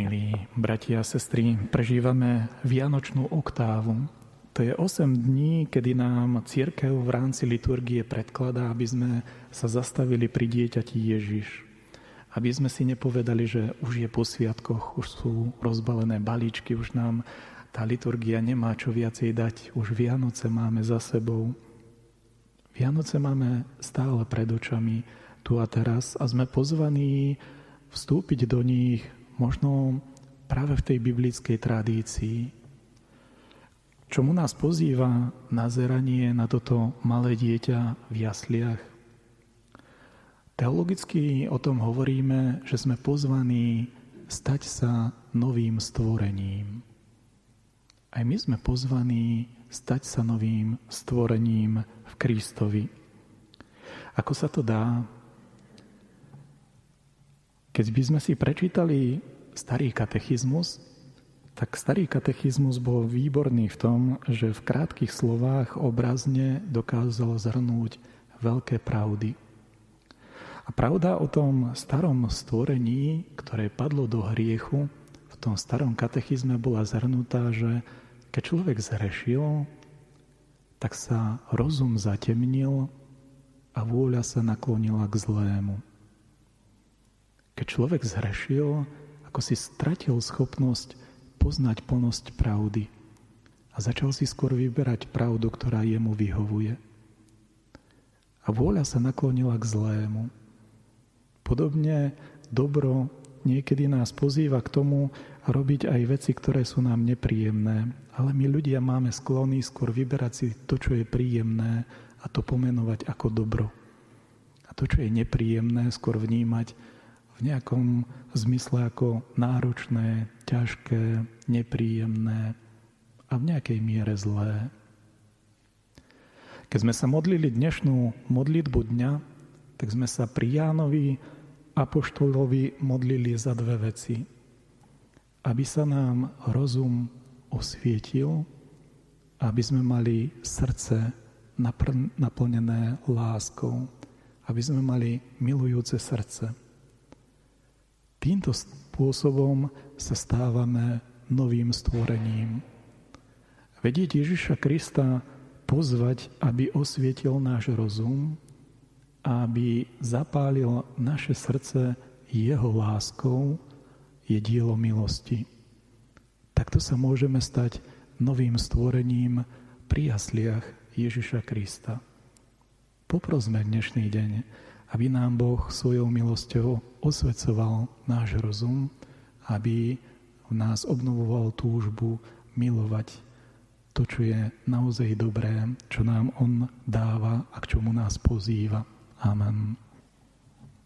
Milí bratia a sestry, prežívame Vianočnú oktávu. To je 8 dní, kedy nám církev v rámci liturgie predkladá, aby sme sa zastavili pri dieťati Ježiš. Aby sme si nepovedali, že už je po sviatkoch, už sú rozbalené balíčky, už nám tá liturgia nemá čo viacej dať. Už Vianoce máme za sebou. Vianoce máme stále pred očami, tu a teraz a sme pozvaní vstúpiť do nich možno práve v tej biblickej tradícii. Čomu nás pozýva nazeranie na toto malé dieťa v jasliach? Teologicky o tom hovoríme, že sme pozvaní stať sa novým stvorením. Aj my sme pozvaní stať sa novým stvorením v Kristovi. Ako sa to dá? Keď by sme si prečítali starý katechizmus, tak starý katechizmus bol výborný v tom, že v krátkých slovách obrazne dokázal zhrnúť veľké pravdy. A pravda o tom starom stvorení, ktoré padlo do hriechu, v tom starom katechizme bola zhrnutá, že keď človek zrešil, tak sa rozum zatemnil a vôľa sa naklonila k zlému. Keď človek zhrešil, ako si stratil schopnosť poznať plnosť pravdy a začal si skôr vyberať pravdu, ktorá jemu vyhovuje. A vôľa sa naklonila k zlému. Podobne dobro niekedy nás pozýva k tomu robiť aj veci, ktoré sú nám nepríjemné. Ale my ľudia máme sklony skôr vyberať si to, čo je príjemné a to pomenovať ako dobro. A to, čo je nepríjemné, skôr vnímať v nejakom zmysle ako náročné, ťažké, nepríjemné a v nejakej miere zlé. Keď sme sa modlili dnešnú modlitbu dňa, tak sme sa pri Jánovi Apoštolovi modlili za dve veci. Aby sa nám rozum osvietil, aby sme mali srdce naplnené láskou, aby sme mali milujúce srdce. Týmto spôsobom sa stávame novým stvorením. Vedieť Ježiša Krista pozvať, aby osvietil náš rozum, aby zapálil naše srdce jeho láskou, je dielo milosti. Takto sa môžeme stať novým stvorením pri jasliach Ježiša Krista. Poprosme dnešný deň, aby nám Boh svojou milosťou osvecoval náš rozum, aby v nás obnovoval túžbu milovať to, čo je naozaj dobré, čo nám On dáva a k čomu nás pozýva. Amen.